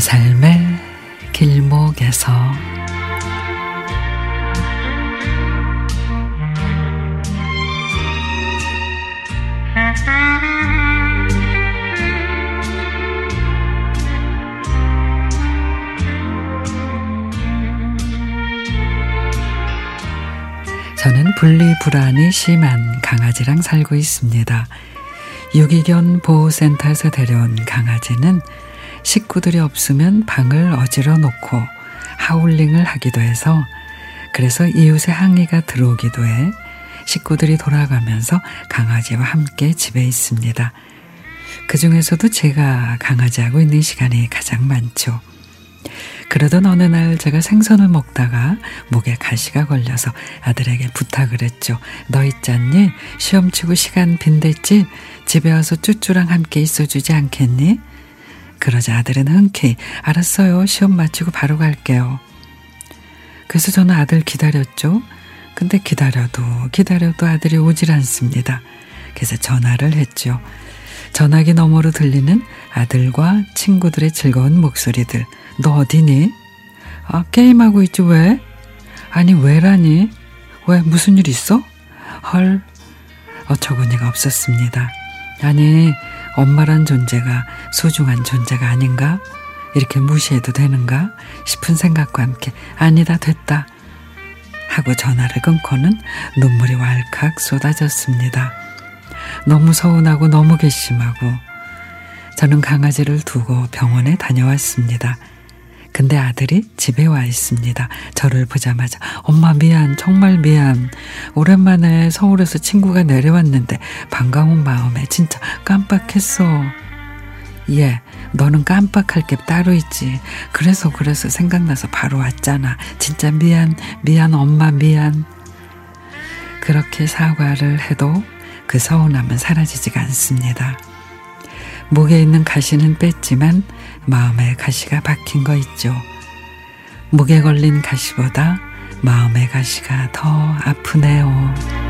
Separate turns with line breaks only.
삶의 길목에서 저는 분리불안이 심한 강아지랑 살고 있습니다. 유기견 보호센터에서 데려온 강아지는 식구들이 없으면 방을 어지러 놓고 하울링을 하기도 해서 그래서 이웃의 항의가 들어오기도 해 식구들이 돌아가면서 강아지와 함께 집에 있습니다. 그 중에서도 제가 강아지하고 있는 시간이 가장 많죠. 그러던 어느 날 제가 생선을 먹다가 목에 가시가 걸려서 아들에게 부탁을 했죠. 너 있잖니? 시험 치고 시간 빈댔지? 집에 와서 쭈쭈랑 함께 있어주지 않겠니? 그러자 아들은 흔쾌히 알았어요. 시험 마치고 바로 갈게요. 그래서 저는 아들 기다렸죠. 근데 기다려도 기다려도 아들이 오질 않습니다. 그래서 전화를 했죠. 전화기 너머로 들리는 아들과 친구들의 즐거운 목소리들. 너 어디니? 아, 게임하고 있지, 왜? 아니, 왜라니? 왜, 무슨 일 있어? 헐, 어처구니가 없었습니다. 아니, 엄마란 존재가 소중한 존재가 아닌가? 이렇게 무시해도 되는가? 싶은 생각과 함께, 아니다, 됐다. 하고 전화를 끊고는 눈물이 왈칵 쏟아졌습니다. 너무 서운하고 너무 괘씸하고, 저는 강아지를 두고 병원에 다녀왔습니다. 근데 아들이 집에 와 있습니다. 저를 보자마자 엄마 미안 정말 미안 오랜만에 서울에서 친구가 내려왔는데 반가운 마음에 진짜 깜빡했어. 예, 너는 깜빡할 게 따로 있지. 그래서 그래서 생각나서 바로 왔잖아. 진짜 미안 미안 엄마 미안. 그렇게 사과를 해도 그 서운함은 사라지지가 않습니다. 목에 있는 가시는 뺐지만 마음에 가시가 박힌 거 있죠. 목에 걸린 가시보다 마음의 가시가 더 아프네요.